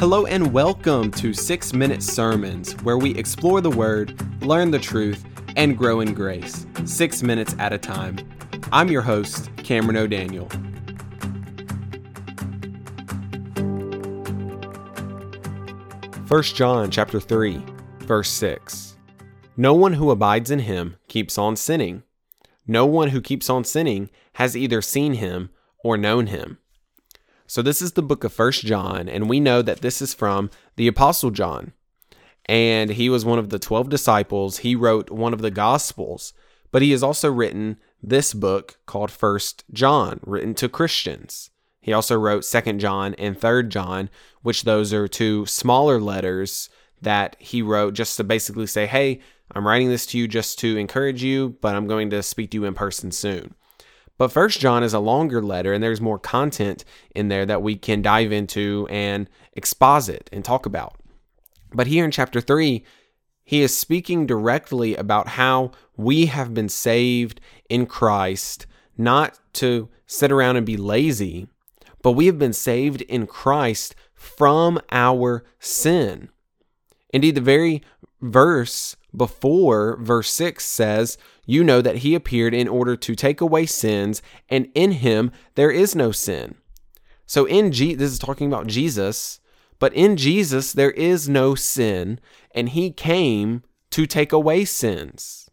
Hello and welcome to 6 Minute Sermons, where we explore the Word, learn the truth, and grow in grace, six minutes at a time. I'm your host, Cameron O'Daniel. First John chapter 3, verse 6. No one who abides in him keeps on sinning. No one who keeps on sinning has either seen him or known him. So this is the book of First John, and we know that this is from the Apostle John. And he was one of the 12 disciples. He wrote one of the Gospels, but he has also written this book called First John, written to Christians. He also wrote Second John and Third John, which those are two smaller letters that he wrote just to basically say, "Hey, I'm writing this to you just to encourage you, but I'm going to speak to you in person soon." But First John is a longer letter, and there's more content in there that we can dive into and exposit and talk about. But here in chapter 3, he is speaking directly about how we have been saved in Christ, not to sit around and be lazy, but we have been saved in Christ from our sin. Indeed, the very verse before verse 6 says, You know that he appeared in order to take away sins, and in him there is no sin. So, in Je- this is talking about Jesus, but in Jesus there is no sin, and he came to take away sins.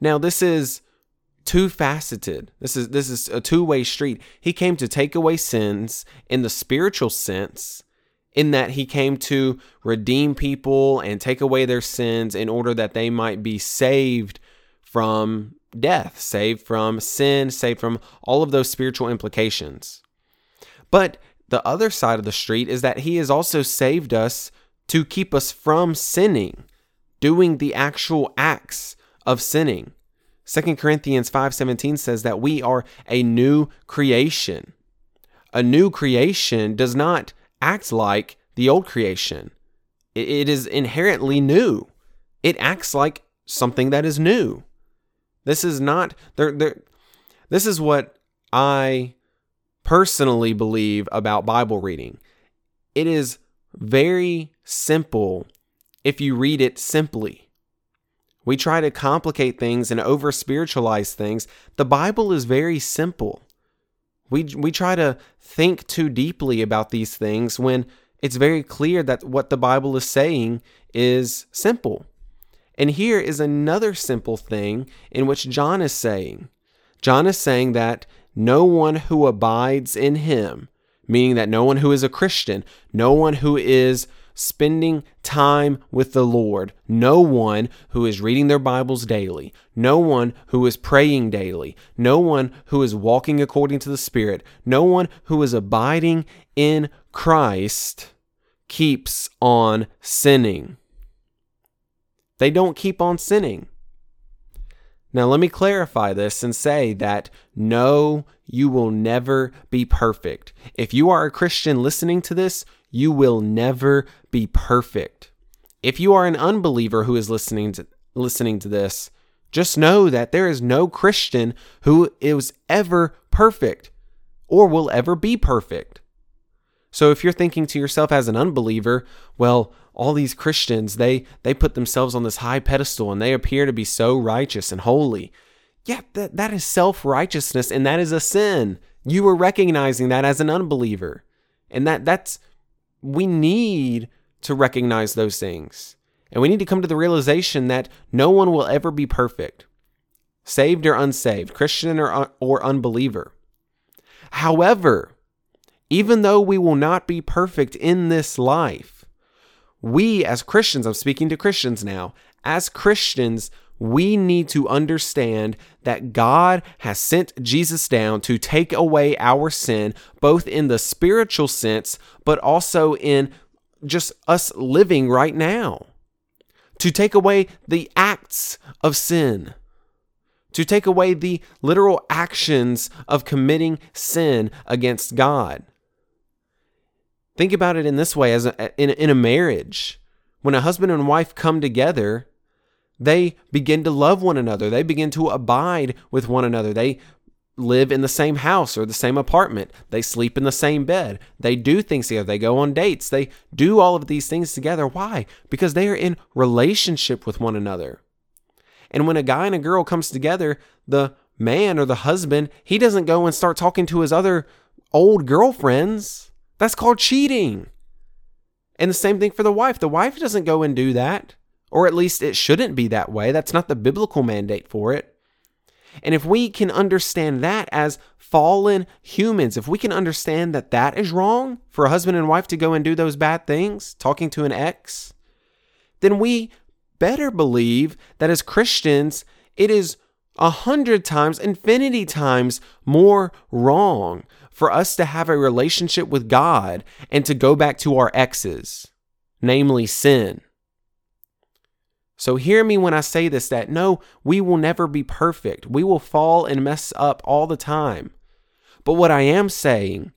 Now, this is two faceted. This is this is a two-way street. He came to take away sins in the spiritual sense in that he came to redeem people and take away their sins in order that they might be saved from death, saved from sin, saved from all of those spiritual implications. But the other side of the street is that he has also saved us to keep us from sinning, doing the actual acts of sinning. 2 Corinthians 5:17 says that we are a new creation. A new creation does not act like the old creation. It is inherently new. It acts like something that is new. This is not there this is what I personally believe about Bible reading. It is very simple if you read it simply. We try to complicate things and over spiritualize things. The Bible is very simple. We, we try to think too deeply about these things when it's very clear that what the Bible is saying is simple. And here is another simple thing in which John is saying. John is saying that no one who abides in him, meaning that no one who is a Christian, no one who is spending time with the Lord, no one who is reading their Bibles daily, no one who is praying daily, no one who is walking according to the Spirit, no one who is abiding in Christ keeps on sinning. They don't keep on sinning. Now, let me clarify this and say that no, you will never be perfect. If you are a Christian listening to this, you will never be perfect. If you are an unbeliever who is listening to listening to this, just know that there is no Christian who is ever perfect or will ever be perfect. So if you're thinking to yourself as an unbeliever, well, all these Christians, they they put themselves on this high pedestal and they appear to be so righteous and holy. Yeah, that, that is self-righteousness and that is a sin. You are recognizing that as an unbeliever. And that that's we need to recognize those things. And we need to come to the realization that no one will ever be perfect, saved or unsaved, Christian or, or unbeliever. However, even though we will not be perfect in this life, we as Christians, I'm speaking to Christians now, as Christians, we need to understand that God has sent Jesus down to take away our sin, both in the spiritual sense, but also in just us living right now. To take away the acts of sin, to take away the literal actions of committing sin against God. Think about it in this way as a, in, in a marriage. When a husband and wife come together, they begin to love one another. They begin to abide with one another. They live in the same house or the same apartment. They sleep in the same bed. They do things together. They go on dates. They do all of these things together. Why? Because they are in relationship with one another. And when a guy and a girl comes together, the man or the husband, he doesn't go and start talking to his other old girlfriends. That's called cheating. And the same thing for the wife. The wife doesn't go and do that, or at least it shouldn't be that way. That's not the biblical mandate for it. And if we can understand that as fallen humans, if we can understand that that is wrong for a husband and wife to go and do those bad things, talking to an ex, then we better believe that as Christians, it is a hundred times, infinity times more wrong for us to have a relationship with God and to go back to our exes, namely sin. So hear me when I say this that no, we will never be perfect. We will fall and mess up all the time. But what I am saying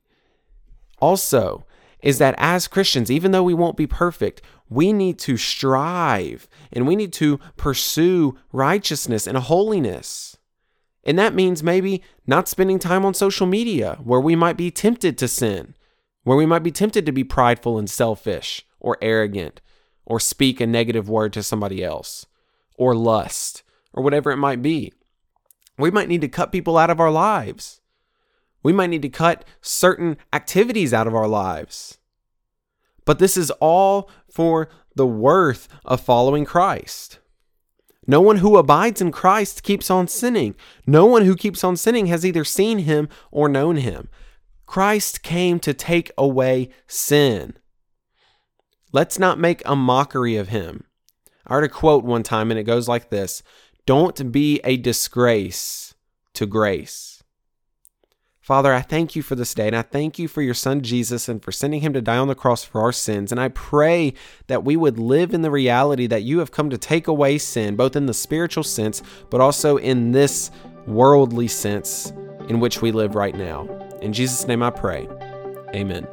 also is that as Christians, even though we won't be perfect, we need to strive and we need to pursue righteousness and holiness. And that means maybe not spending time on social media where we might be tempted to sin, where we might be tempted to be prideful and selfish or arrogant or speak a negative word to somebody else or lust or whatever it might be. We might need to cut people out of our lives. We might need to cut certain activities out of our lives. But this is all for the worth of following Christ. No one who abides in Christ keeps on sinning. No one who keeps on sinning has either seen him or known him. Christ came to take away sin. Let's not make a mockery of him. I heard a quote one time, and it goes like this Don't be a disgrace to grace. Father, I thank you for this day, and I thank you for your son Jesus and for sending him to die on the cross for our sins. And I pray that we would live in the reality that you have come to take away sin, both in the spiritual sense, but also in this worldly sense in which we live right now. In Jesus' name I pray. Amen.